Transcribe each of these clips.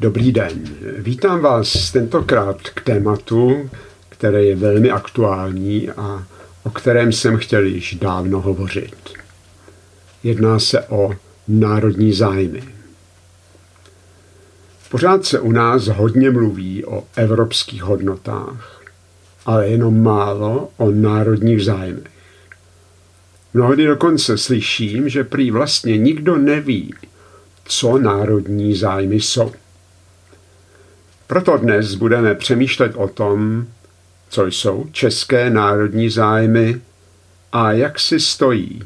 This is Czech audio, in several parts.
Dobrý den. Vítám vás tentokrát k tématu, které je velmi aktuální a o kterém jsem chtěl již dávno hovořit. Jedná se o národní zájmy. Pořád se u nás hodně mluví o evropských hodnotách, ale jenom málo o národních zájmech. Mnohdy dokonce slyším, že prý vlastně nikdo neví, co národní zájmy jsou. Proto dnes budeme přemýšlet o tom, co jsou české národní zájmy a jak si stojí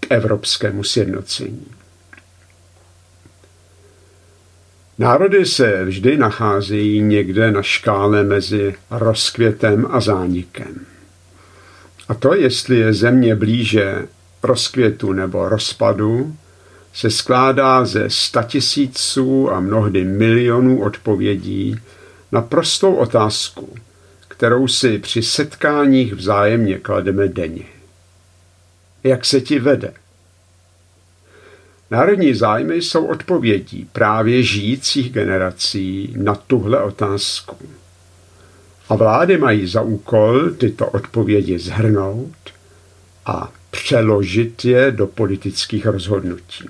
k evropskému sjednocení. Národy se vždy nacházejí někde na škále mezi rozkvětem a zánikem. A to, jestli je země blíže rozkvětu nebo rozpadu, se skládá ze statisíců a mnohdy milionů odpovědí na prostou otázku, kterou si při setkáních vzájemně klademe denně. Jak se ti vede? Národní zájmy jsou odpovědí právě žijících generací na tuhle otázku. A vlády mají za úkol tyto odpovědi zhrnout a přeložit je do politických rozhodnutí.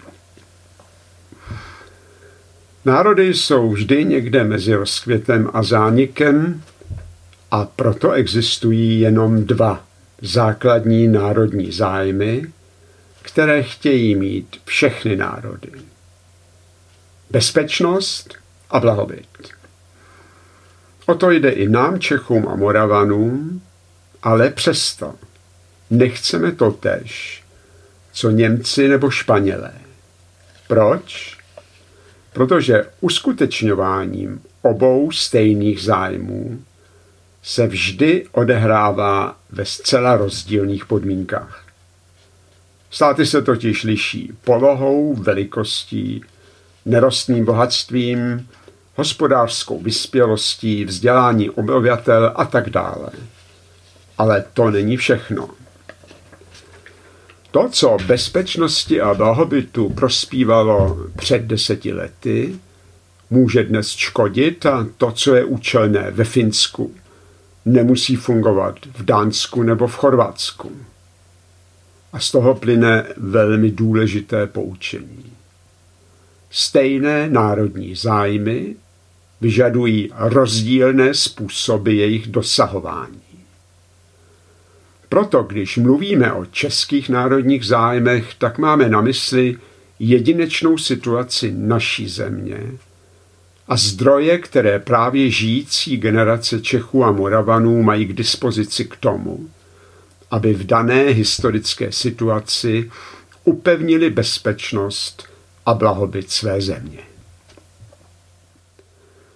Národy jsou vždy někde mezi rozkvětem a zánikem a proto existují jenom dva základní národní zájmy, které chtějí mít všechny národy. Bezpečnost a blahobyt. O to jde i nám, Čechům a Moravanům, ale přesto nechceme to tež, co Němci nebo Španělé. Proč? Protože uskutečňováním obou stejných zájmů se vždy odehrává ve zcela rozdílných podmínkách. Státy se totiž liší polohou, velikostí, nerostným bohatstvím, hospodářskou vyspělostí, vzdělání obyvatel a tak dále. Ale to není všechno. To, co bezpečnosti a blahobytu prospívalo před deseti lety, může dnes škodit a to, co je účelné ve Finsku, nemusí fungovat v Dánsku nebo v Chorvatsku. A z toho plyne velmi důležité poučení. Stejné národní zájmy vyžadují rozdílné způsoby jejich dosahování. Proto, když mluvíme o českých národních zájmech, tak máme na mysli jedinečnou situaci naší země a zdroje, které právě žijící generace Čechů a Moravanů mají k dispozici k tomu, aby v dané historické situaci upevnili bezpečnost a blahobyt své země.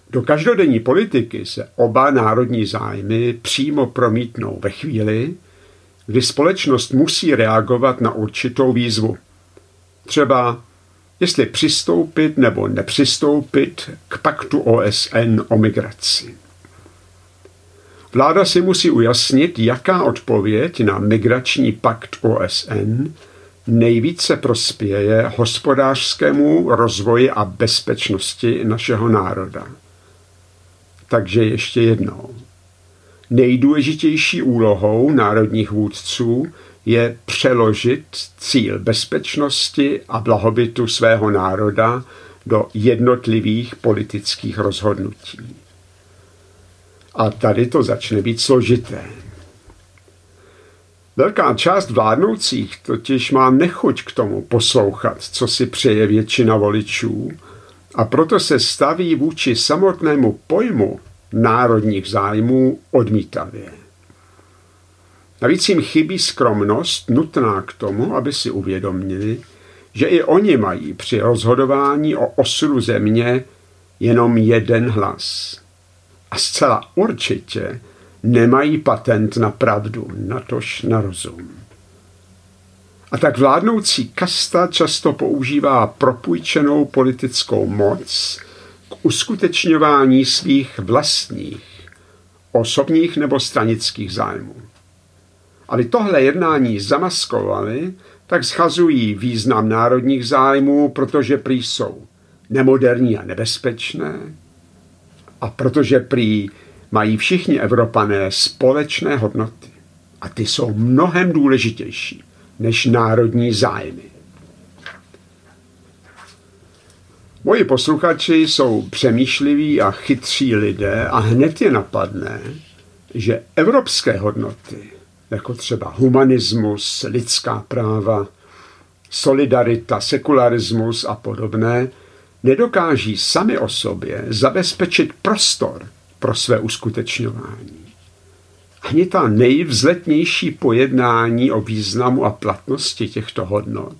Do každodenní politiky se oba národní zájmy přímo promítnou ve chvíli, kdy společnost musí reagovat na určitou výzvu. Třeba jestli přistoupit nebo nepřistoupit k paktu OSN o migraci. Vláda si musí ujasnit, jaká odpověď na migrační pakt OSN nejvíce prospěje hospodářskému rozvoji a bezpečnosti našeho národa. Takže ještě jednou. Nejdůležitější úlohou národních vůdců je přeložit cíl bezpečnosti a blahobytu svého národa do jednotlivých politických rozhodnutí. A tady to začne být složité. Velká část vládnoucích totiž má nechuť k tomu poslouchat, co si přeje většina voličů, a proto se staví vůči samotnému pojmu národních zájmů odmítavě. Navíc jim chybí skromnost nutná k tomu, aby si uvědomili, že i oni mají při rozhodování o osudu země jenom jeden hlas. A zcela určitě nemají patent na pravdu, natož na rozum. A tak vládnoucí kasta často používá propůjčenou politickou moc k uskutečňování svých vlastních, osobních nebo stranických zájmů. Aby tohle jednání zamaskovali, tak schazují význam národních zájmů, protože prý jsou nemoderní a nebezpečné. A protože prý mají všichni Evropané společné hodnoty. A ty jsou mnohem důležitější než národní zájmy. Moji posluchači jsou přemýšliví a chytří lidé a hned je napadne, že evropské hodnoty, jako třeba humanismus, lidská práva, solidarita, sekularismus a podobné, nedokáží sami o sobě zabezpečit prostor pro své uskutečňování. Ani ta nejvzletnější pojednání o významu a platnosti těchto hodnot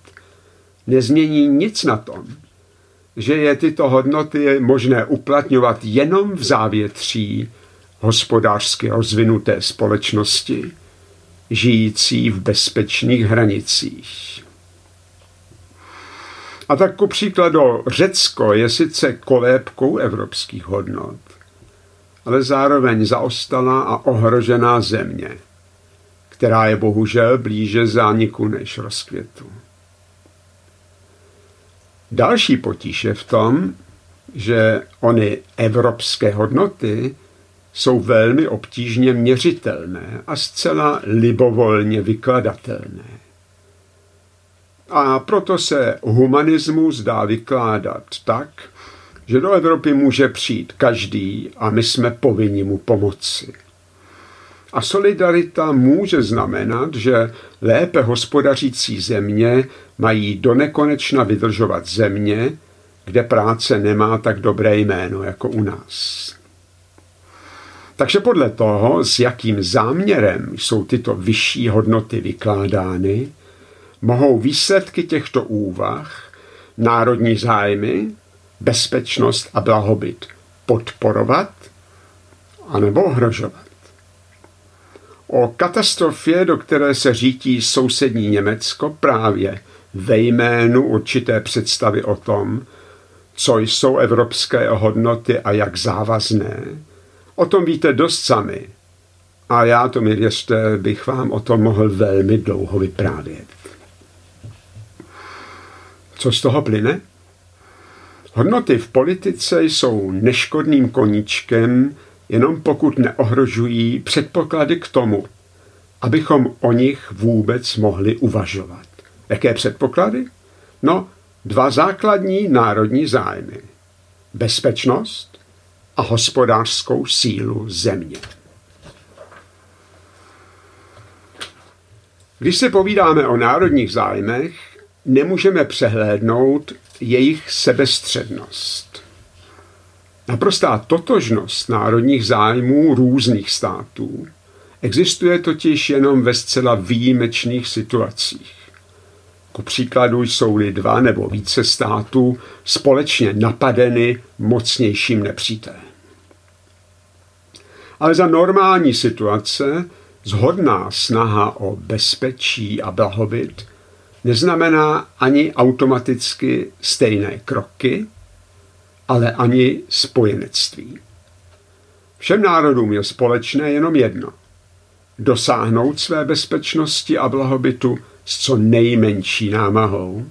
nezmění nic na tom, že je tyto hodnoty možné uplatňovat jenom v závětří hospodářsky rozvinuté společnosti, žijící v bezpečných hranicích. A tak ku příkladu Řecko je sice kolébkou evropských hodnot, ale zároveň zaostalá a ohrožená země, která je bohužel blíže zániku než rozkvětu. Další potíž je v tom, že ony evropské hodnoty jsou velmi obtížně měřitelné a zcela libovolně vykladatelné. A proto se humanismus dá vykládat tak, že do Evropy může přijít každý a my jsme povinni mu pomoci. A solidarita může znamenat, že lépe hospodařící země mají do nekonečna vydržovat země, kde práce nemá tak dobré jméno jako u nás. Takže podle toho, s jakým záměrem jsou tyto vyšší hodnoty vykládány, mohou výsledky těchto úvah, národní zájmy, bezpečnost a blahobyt podporovat anebo ohrožovat. O katastrofě, do které se řítí sousední Německo právě ve jménu určité představy o tom, co jsou evropské hodnoty a jak závazné, o tom víte dost sami. A já to mi věřte, bych vám o tom mohl velmi dlouho vyprávět. Co z toho plyne? Hodnoty v politice jsou neškodným koníčkem, jenom pokud neohrožují předpoklady k tomu, abychom o nich vůbec mohli uvažovat. Jaké předpoklady? No, dva základní národní zájmy. Bezpečnost a hospodářskou sílu země. Když se povídáme o národních zájmech, nemůžeme přehlédnout jejich sebestřednost. Naprostá totožnost národních zájmů různých států existuje totiž jenom ve zcela výjimečných situacích. Ku příkladu jsou-li dva nebo více států společně napadeny mocnějším nepřítelem. Ale za normální situace zhodná snaha o bezpečí a blahobyt neznamená ani automaticky stejné kroky, ale ani spojenectví. Všem národům je společné jenom jedno. Dosáhnout své bezpečnosti a blahobytu s co nejmenší námahou.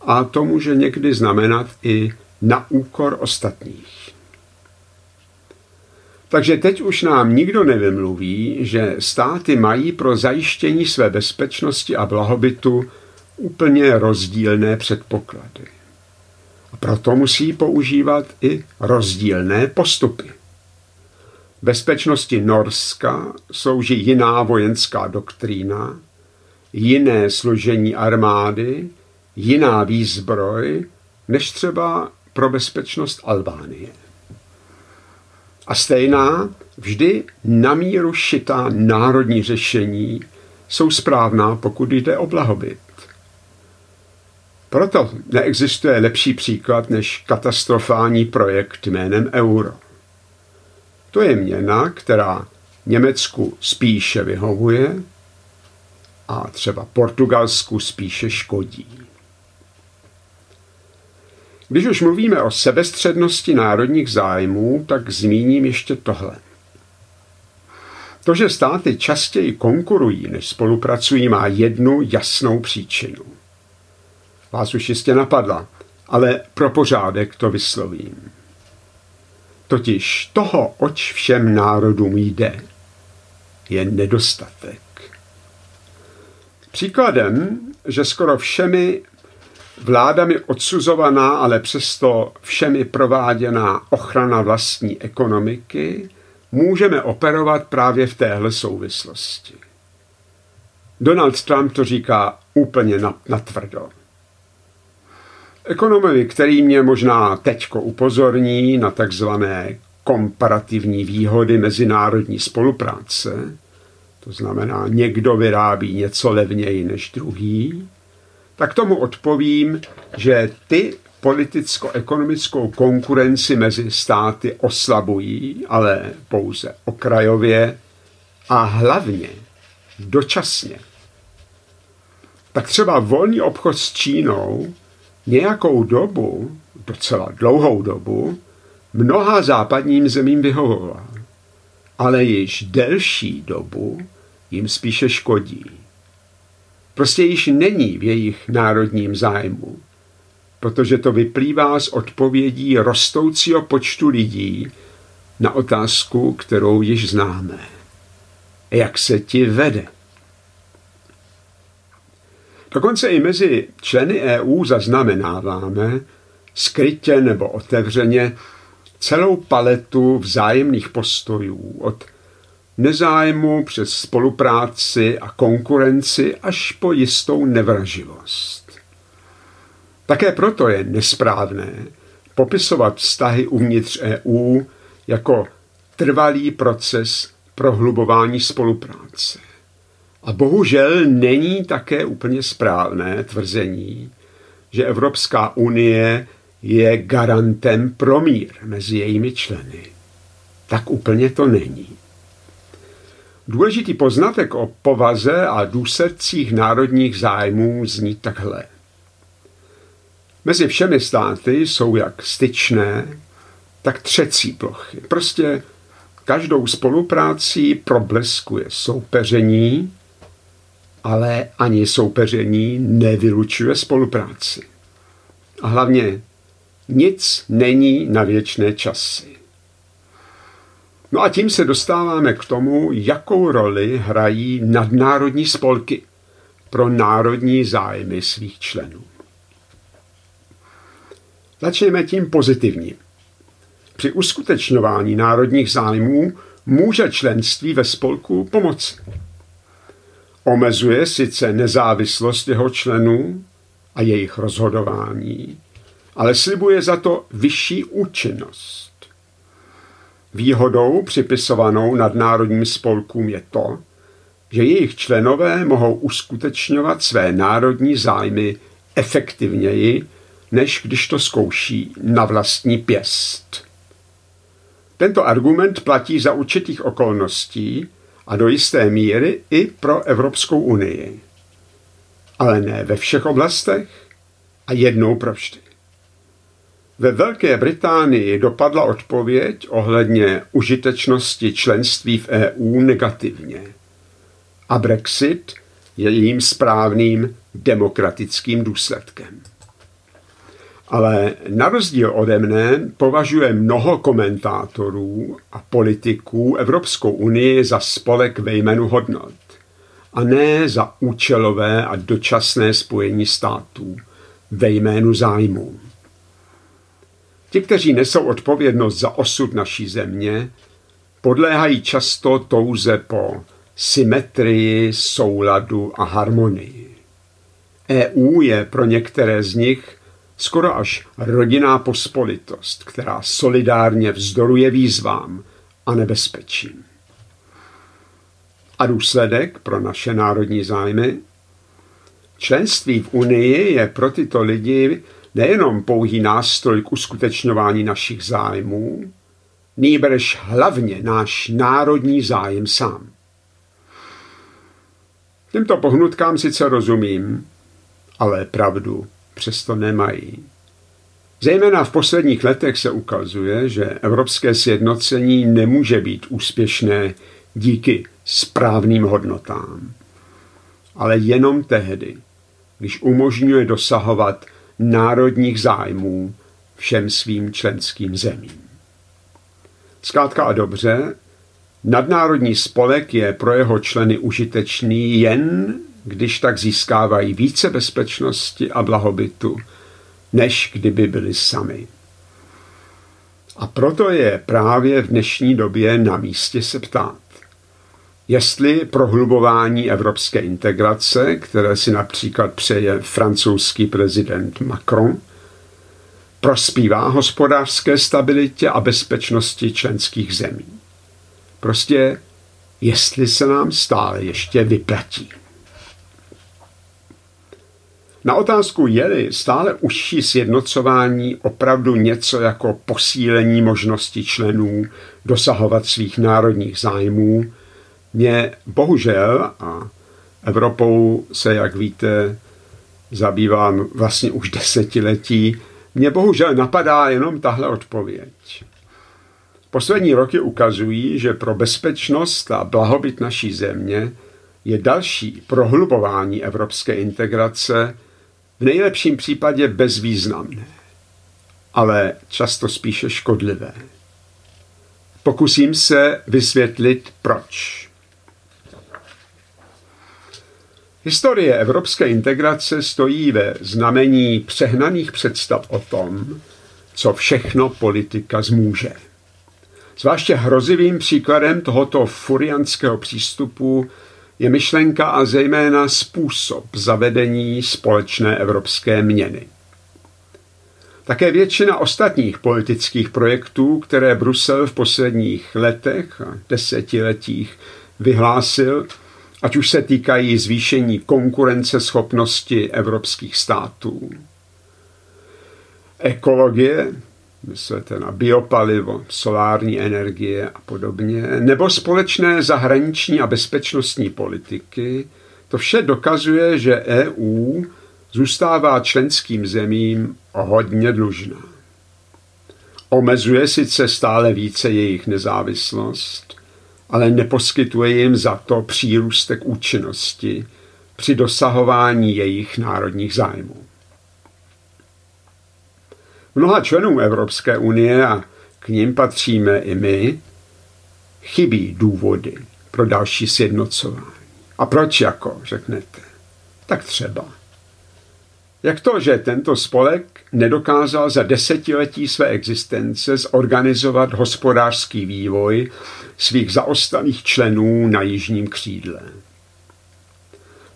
A to může někdy znamenat i na úkor ostatních. Takže teď už nám nikdo nevymluví, že státy mají pro zajištění své bezpečnosti a blahobytu úplně rozdílné předpoklady. A proto musí používat i rozdílné postupy. Bezpečnosti Norska slouží jiná vojenská doktrína, jiné složení armády, jiná výzbroj, než třeba pro bezpečnost Albánie. A stejná, vždy na míru šitá národní řešení jsou správná, pokud jde o blahobyt. Proto neexistuje lepší příklad než katastrofální projekt jménem euro. To je měna, která Německu spíše vyhovuje a třeba Portugalsku spíše škodí. Když už mluvíme o sebestřednosti národních zájmů, tak zmíním ještě tohle. To, že státy častěji konkurují, než spolupracují, má jednu jasnou příčinu. Vás už jistě napadla. ale pro pořádek to vyslovím. Totiž toho, oč všem národům jde, je nedostatek. Příkladem, že skoro všemi vládami odsuzovaná, ale přesto všemi prováděná ochrana vlastní ekonomiky, můžeme operovat právě v téhle souvislosti. Donald Trump to říká úplně natvrdo. Ekonomovi, který mě možná teďko upozorní na takzvané komparativní výhody mezinárodní spolupráce, to znamená někdo vyrábí něco levněji než druhý, tak tomu odpovím, že ty politicko-ekonomickou konkurenci mezi státy oslabují, ale pouze okrajově a hlavně dočasně. Tak třeba volný obchod s Čínou nějakou dobu, docela dlouhou dobu, mnoha západním zemím vyhovoval, ale již delší dobu jim spíše škodí. Prostě již není v jejich národním zájmu, protože to vyplývá z odpovědí rostoucího počtu lidí na otázku, kterou již známe. Jak se ti vede? Dokonce i mezi členy EU zaznamenáváme, skrytě nebo otevřeně, celou paletu vzájemných postojů od nezájmu přes spolupráci a konkurenci až po jistou nevraživost. Také proto je nesprávné popisovat vztahy uvnitř EU jako trvalý proces prohlubování spolupráce. A bohužel není také úplně správné tvrzení, že Evropská unie je garantem pro mír mezi jejími členy. Tak úplně to není. Důležitý poznatek o povaze a důsledcích národních zájmů zní takhle. Mezi všemi státy jsou jak styčné, tak třecí plochy. Prostě každou spoluprácí probleskuje soupeření, ale ani soupeření nevylučuje spolupráci. A hlavně nic není na věčné časy. No a tím se dostáváme k tomu, jakou roli hrají nadnárodní spolky pro národní zájmy svých členů. Začněme tím pozitivním. Při uskutečňování národních zájmů může členství ve spolku pomoci. Omezuje sice nezávislost jeho členů a jejich rozhodování, ale slibuje za to vyšší účinnost. Výhodou připisovanou nadnárodním spolkům je to, že jejich členové mohou uskutečňovat své národní zájmy efektivněji, než když to zkouší na vlastní pěst. Tento argument platí za určitých okolností a do jisté míry i pro Evropskou unii. Ale ne ve všech oblastech a jednou pro vždy. Ve Velké Británii dopadla odpověď ohledně užitečnosti členství v EU negativně. A Brexit je jejím správným demokratickým důsledkem. Ale na rozdíl ode mne považuje mnoho komentátorů a politiků Evropskou unii za spolek ve jménu hodnot a ne za účelové a dočasné spojení států ve jménu zájmů. Ti, kteří nesou odpovědnost za osud naší země, podléhají často touze po symetrii, souladu a harmonii. EU je pro některé z nich skoro až rodinná pospolitost, která solidárně vzdoruje výzvám a nebezpečím. A důsledek pro naše národní zájmy? Členství v Unii je pro tyto lidi nejenom pouhý nástroj k uskutečňování našich zájmů, nýbrž hlavně náš národní zájem sám. Těmto pohnutkám sice rozumím, ale pravdu přesto nemají. Zejména v posledních letech se ukazuje, že evropské sjednocení nemůže být úspěšné díky správným hodnotám, ale jenom tehdy, když umožňuje dosahovat národních zájmů všem svým členským zemím. Zkrátka a dobře, nadnárodní spolek je pro jeho členy užitečný jen, když tak získávají více bezpečnosti a blahobytu, než kdyby byli sami. A proto je právě v dnešní době na místě se ptát, jestli prohlubování evropské integrace, které si například přeje francouzský prezident Macron, prospívá hospodářské stabilitě a bezpečnosti členských zemí. Prostě jestli se nám stále ještě vyplatí. Na otázku je-li stále užší sjednocování opravdu něco jako posílení možnosti členů dosahovat svých národních zájmů, mě bohužel, a Evropou se, jak víte, zabývám vlastně už desetiletí, mě bohužel napadá jenom tahle odpověď. Poslední roky ukazují, že pro bezpečnost a blahobyt naší země je další prohlubování evropské integrace nejlepším případě bezvýznamné, ale často spíše škodlivé. Pokusím se vysvětlit proč. Historie evropské integrace stojí ve znamení přehnaných představ o tom, co všechno politika zmůže. Zvláště hrozivým příkladem tohoto furianského přístupu je myšlenka a zejména způsob zavedení společné evropské měny. Také většina ostatních politických projektů, které Brusel v posledních letech a desetiletích vyhlásil, ať už se týkají zvýšení konkurenceschopnosti evropských států, ekologie, myslete na biopalivo, solární energie a podobně, nebo společné zahraniční a bezpečnostní politiky, to vše dokazuje, že EU zůstává členským zemím hodně dlužná. Omezuje sice stále více jejich nezávislost, ale neposkytuje jim za to přírůstek účinnosti při dosahování jejich národních zájmů. Mnoha členům Evropské unie, a k ním patříme i my, chybí důvody pro další sjednocování. A proč jako, řeknete? Tak třeba. Jak to, že tento spolek nedokázal za desetiletí své existence zorganizovat hospodářský vývoj svých zaostalých členů na jižním křídle?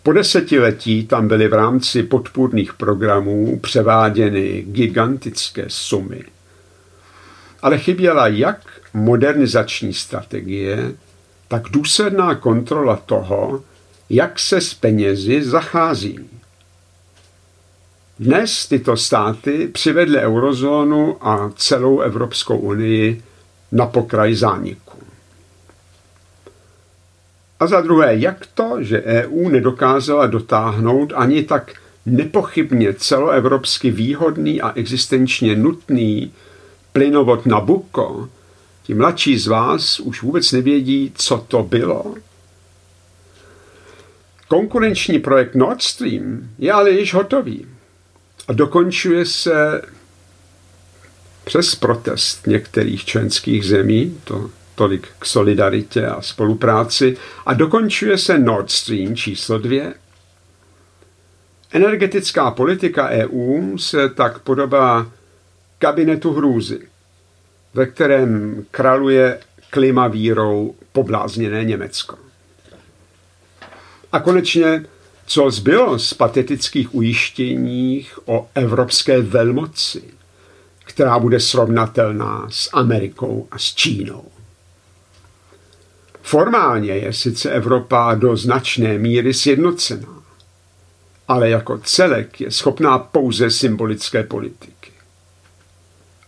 Po desetiletí tam byly v rámci podpůrných programů převáděny gigantické sumy. Ale chyběla jak modernizační strategie, tak důsledná kontrola toho, jak se s penězi zachází. Dnes tyto státy přivedly eurozónu a celou Evropskou unii na pokraj zániku. A za druhé, jak to, že EU nedokázala dotáhnout ani tak nepochybně celoevropsky výhodný a existenčně nutný plynovod Nabucco, ti mladší z vás už vůbec nevědí, co to bylo. Konkurenční projekt Nord Stream je ale již hotový a dokončuje se přes protest některých členských zemí, to tolik k solidaritě a spolupráci, a dokončuje se Nord Stream číslo dvě. Energetická politika EU se tak podobá kabinetu hrůzy, ve kterém kraluje klimavírou poblázněné Německo. A konečně, co zbylo z patetických ujištěních o evropské velmoci, která bude srovnatelná s Amerikou a s Čínou. Formálně je sice Evropa do značné míry sjednocená, ale jako celek je schopná pouze symbolické politiky.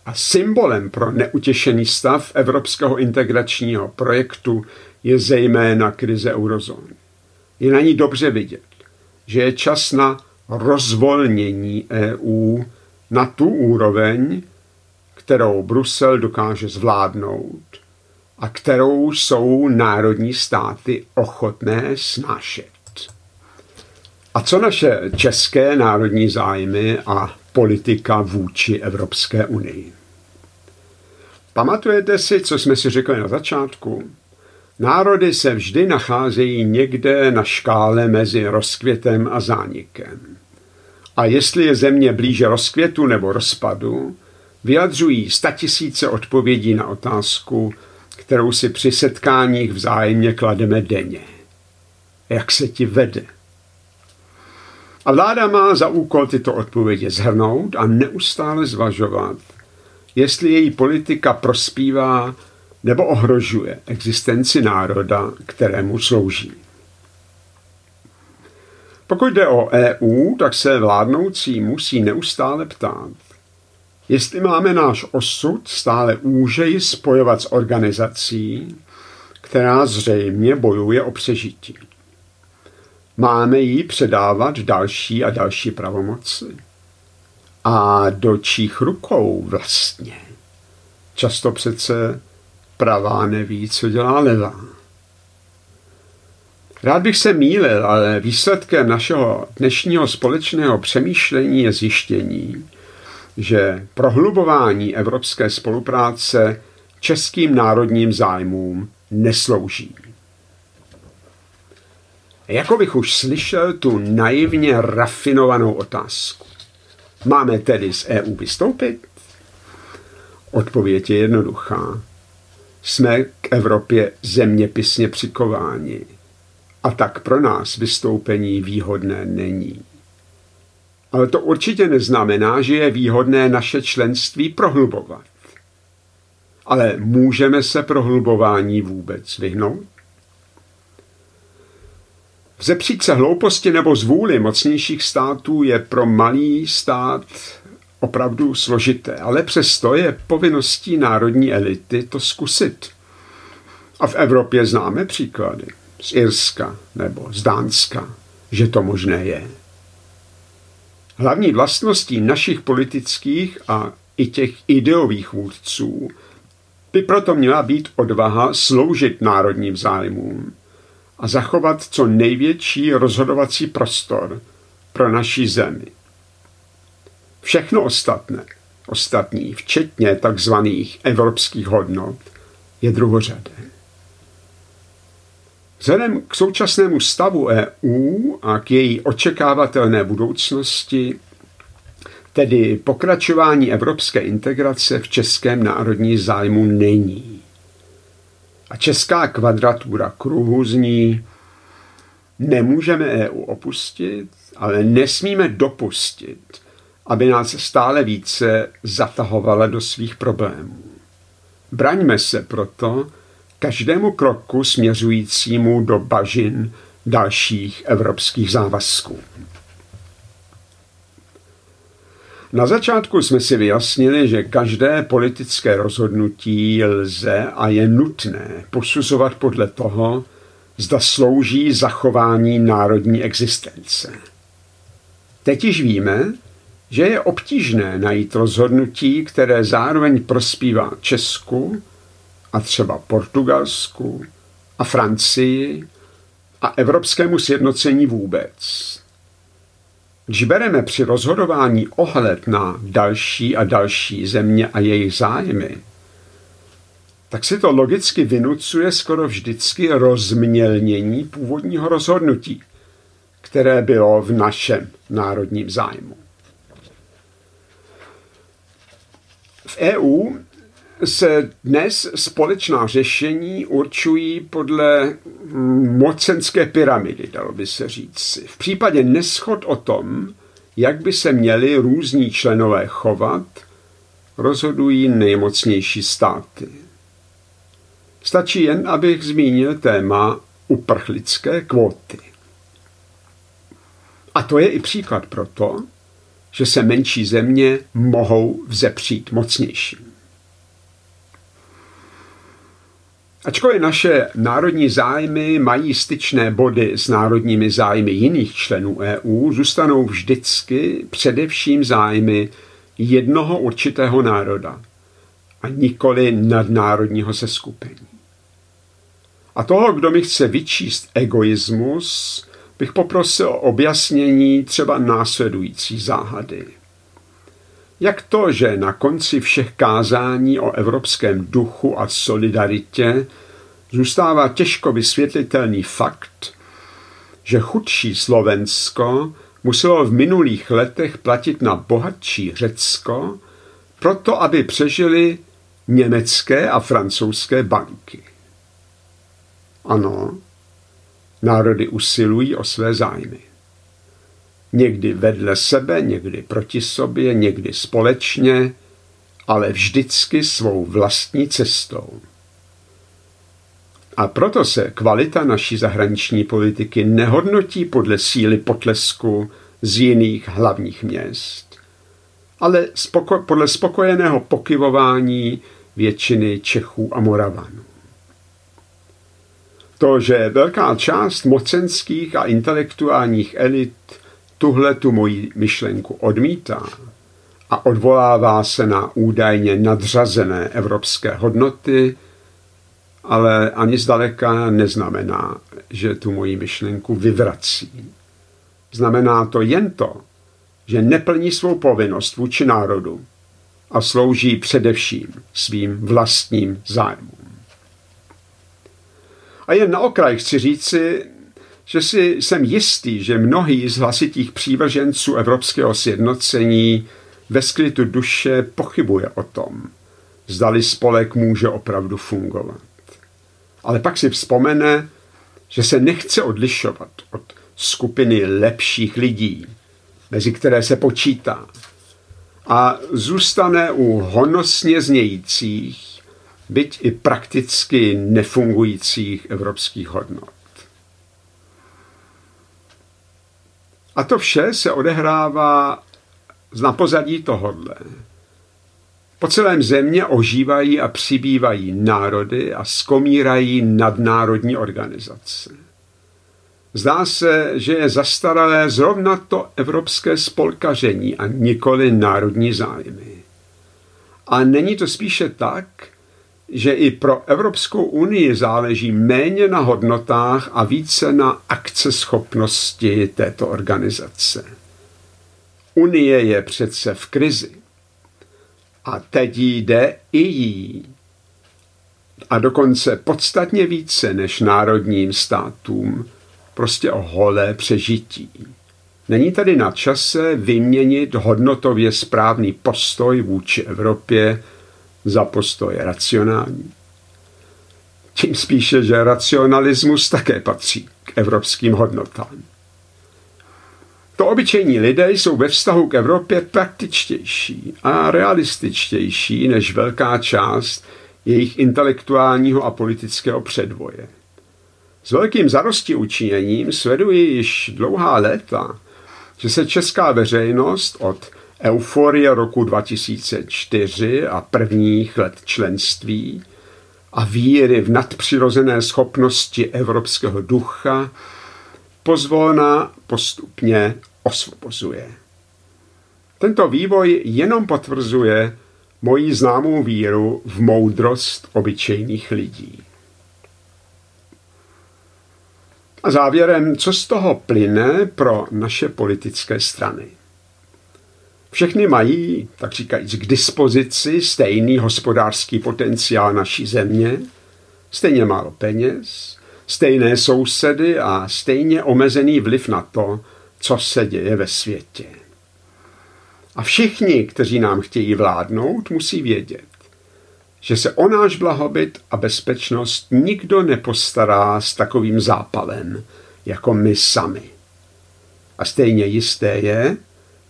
A symbolem pro neutěšený stav evropského integračního projektu je zejména krize eurozóny. Je na ní dobře vidět, že je čas na rozvolnění EU na tu úroveň, kterou Brusel dokáže zvládnout a kterou jsou národní státy ochotné snášet. A co naše české národní zájmy a politika vůči Evropské unii. Pamatujete si, co jsme si řekli na začátku? Národy se vždy nacházejí někde na škále mezi rozkvětem a zánikem. A jestli je země blíže rozkvětu nebo rozpadu, vyjadřují statisíce odpovědí na otázku, kterou si při setkáních vzájemně klademe denně. Jak se ti vede? A vláda má za úkol tyto odpovědi zhrnout a neustále zvažovat, jestli její politika prospívá nebo ohrožuje existenci národa, kterému slouží. Pokud jde o EU, tak se vládnoucí musí neustále ptát, jestli máme náš osud stále úžeji spojovat s organizací, která zřejmě bojuje o přežití. Máme jí předávat další a další pravomoci. A do čích rukou vlastně? Často přece pravá neví, co dělá levá. Rád bych se mýlil, ale výsledkem našeho dnešního společného přemýšlení je zjištění, že prohlubování evropské spolupráce českým národním zájmům neslouží. Jako bych už slyšel tu naivně rafinovanou otázku. Máme tedy z EU vystoupit? Odpověď je jednoduchá. Jsme k Evropě zeměpisně přikováni a tak pro nás vystoupení výhodné není. Ale to určitě neznamená, že je výhodné naše členství prohlubovat. Ale můžeme se prohlubování vůbec vyhnout? Vzepřít se hlouposti nebo zvůli mocnějších států je pro malý stát opravdu složité, ale přesto je povinností národní elity to zkusit. A v Evropě známe příklady z Irska nebo z Dánska, že to možné je. Hlavní vlastností našich politických a i těch ideových vůdců by proto měla být odvaha sloužit národním zájmům a zachovat co největší rozhodovací prostor pro naší zemi. Všechno ostatné, ostatní, včetně takzvaných evropských hodnot, je druhořadé. Vzhledem k současnému stavu EU a k její očekávatelné budoucnosti, tedy pokračování evropské integrace v českém národní zájmu není. A česká kvadratura kruhu zní, nemůžeme EU opustit, ale nesmíme dopustit, aby nás stále více zatahovala do svých problémů. Braňme se proto každému kroku směřujícímu do bažin dalších evropských závazků. Na začátku jsme si vyjasnili, že každé politické rozhodnutí lze a je nutné posuzovat podle toho, zda slouží zachování národní existence. Teď již víme, že je obtížné najít rozhodnutí, které zároveň prospívá Česku a třeba Portugalsku a Francii a evropskému sjednocení vůbec. Když bereme při rozhodování ohled na další a další země a jejich zájmy, tak si to logicky vynucuje skoro vždycky rozmělnění původního rozhodnutí, které bylo v našem národním zájmu. V EU se dnes společná řešení určují podle mocenské pyramidy, dalo by se říct. V případě neschod o tom, jak by se měli různí členové chovat, rozhodují nejmocnější státy. Stačí jen, abych zmínil téma uprchlické kvóty. A to je i příklad pro to, že se menší země mohou vzepřít mocnějším. Ačkoliv naše národní zájmy mají styčné body s národními zájmy jiných členů EU, zůstanou vždycky především zájmy jednoho určitého národa a nikoli nadnárodního seskupení. A toho, kdo mi chce vyčíst egoismus, bych poprosil o objasnění třeba následující záhady. Jak to, že na konci všech kázání o evropském duchu a solidaritě zůstává těžko vysvětlitelný fakt, že chudší Slovensko muselo v minulých letech platit na bohatší Řecko, proto aby přežili německé a francouzské banky. Ano, národy usilují o své zájmy. Někdy vedle sebe, někdy proti sobě, někdy společně, ale vždycky svou vlastní cestou. A proto se kvalita naší zahraniční politiky nehodnotí podle síly potlesku z jiných hlavních měst, ale spoko- podle spokojeného pokyvování většiny Čechů a Moravanů. To, že velká část mocenských a intelektuálních elit tuhle tu moji myšlenku odmítá a odvolává se na údajně nadřazené evropské hodnoty, ale ani zdaleka neznamená, že tu moji myšlenku vyvrací. Znamená to jen to, že neplní svou povinnost vůči národu a slouží především svým vlastním zájmům. A jen na okraj chci říci, že si jsem jistý, že mnohí z hlasitých přívrženců evropského sjednocení ve sklitu duše pochybuje o tom, zdali spolek může opravdu fungovat. Ale pak si vzpomene, že se nechce odlišovat od skupiny lepších lidí, mezi které se počítá, a zůstane u honosně znějících, byť i prakticky nefungujících evropských hodnot. A to vše se odehrává na pozadí tohodle. Po celém země ožívají a přibývají národy a skomírají nadnárodní organizace. Zdá se, že je zastaralé zrovna to evropské spolkaření a nikoli národní zájmy. A není to spíše tak, že i pro Evropskou unii záleží méně na hodnotách a více na akceschopnosti této organizace. Unie je přece v krizi. A teď jde i jí. A dokonce podstatně více než národním státům, prostě o holé přežití. Není tady na čase vyměnit hodnotově správný postoj vůči Evropě za postoj racionální. Tím spíše, že racionalismus také patří k evropským hodnotám. To obyčejní lidé jsou ve vztahu k Evropě praktičtější a realističtější než velká část jejich intelektuálního a politického předvoje. S velkým zarosti učiněním sleduji již dlouhá léta, že se česká veřejnost od euforie roku 2004 a prvních let členství a víry v nadpřirozené schopnosti evropského ducha pozvolna postupně osvobozuje. Tento vývoj jenom potvrzuje moji známou víru v moudrost obyčejných lidí. A závěrem, co z toho plyne pro naše politické strany. Všechny mají, tak říkajíc, k dispozici stejný hospodářský potenciál naší země, stejně málo peněz, stejné sousedy a stejně omezený vliv na to, co se děje ve světě. A všichni, kteří nám chtějí vládnout, musí vědět, že se o náš blahobyt a bezpečnost nikdo nepostará s takovým zápalem, jako my sami. A stejně jisté je,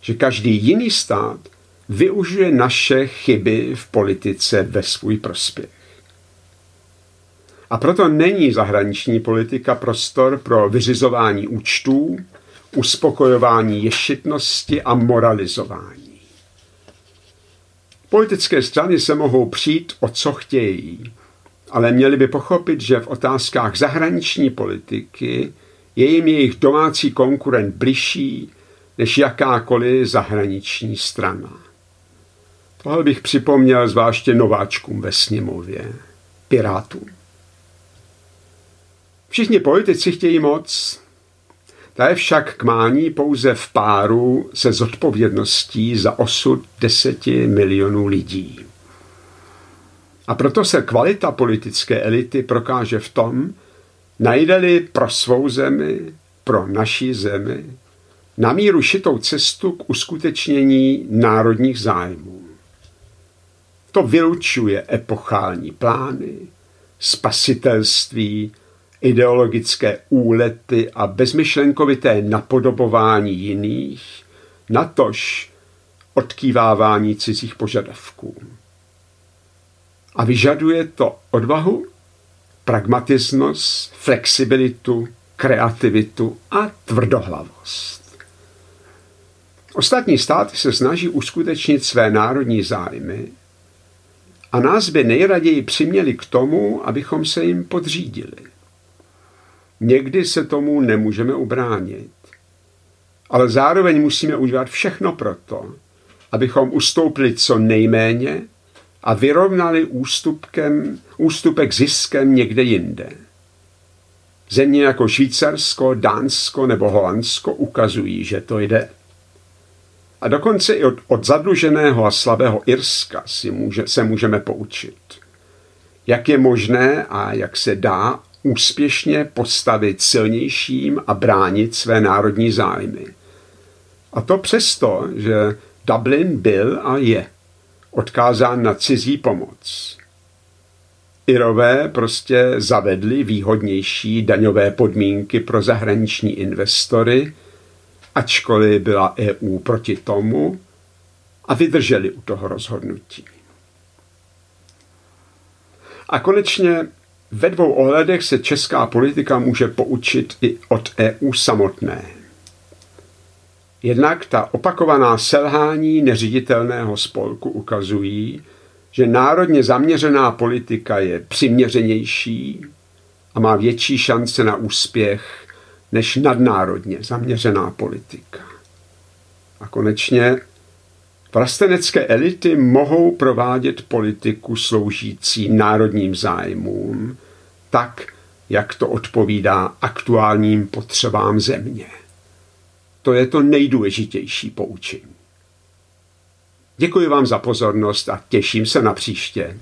že každý jiný stát využije naše chyby v politice ve svůj prospěch. A proto není zahraniční politika prostor pro vyřizování účtů, uspokojování ješitnosti a moralizování. Politické strany se mohou přijít o co chtějí, ale měli by pochopit, že v otázkách zahraniční politiky je jim jejich domácí konkurent bližší než jakákoliv zahraniční strana. Tohle bych připomněl zvláště nováčkům ve sněmově, pirátům. Všichni politici chtějí moc. Ta je však k mání pouze v páru se zodpovědností za osud deseti milionů lidí. A proto se kvalita politické elity prokáže v tom, najde-li pro svou zemi, pro naší zemi, na míru šitou cestu k uskutečnění národních zájmů. To vylučuje epochální plány, spasitelství, ideologické úlety a bezmyšlenkovité napodobování jiných, natož odkývávání cizích požadavků. A vyžaduje to odvahu, pragmatismus, flexibilitu, kreativitu a tvrdohlavost. Ostatní státy se snaží uskutečnit své národní zájmy a nás by nejraději přiměli k tomu, abychom se jim podřídili. Někdy se tomu nemůžeme ubránit, ale zároveň musíme udělat všechno proto, abychom ustoupili co nejméně a vyrovnali ústupkem, ústupek ziskem někde jinde. Země jako Švýcarsko, Dánsko nebo Holandsko ukazují, že to jde. A dokonce i od, od zadluženého a slabého Irska si může, se můžeme poučit. Jak je možné a jak se dá úspěšně postavit silnějším a bránit své národní zájmy. A to přesto, že Dublin byl a je odkázán na cizí pomoc. Irové prostě zavedli výhodnější daňové podmínky pro zahraniční investory, ačkoliv byla EU proti tomu, a vydrželi u toho rozhodnutí. A konečně ve dvou ohledech se česká politika může poučit i od EU samotné. Jednak ta opakovaná selhání neřiditelného spolku ukazují, že národně zaměřená politika je přiměřenější a má větší šance na úspěch než nadnárodně zaměřená politika. A konečně vlastenecké elity mohou provádět politiku sloužící národním zájmům tak, jak to odpovídá aktuálním potřebám země. To je to nejdůležitější poučení. Děkuji vám za pozornost a těším se na příště.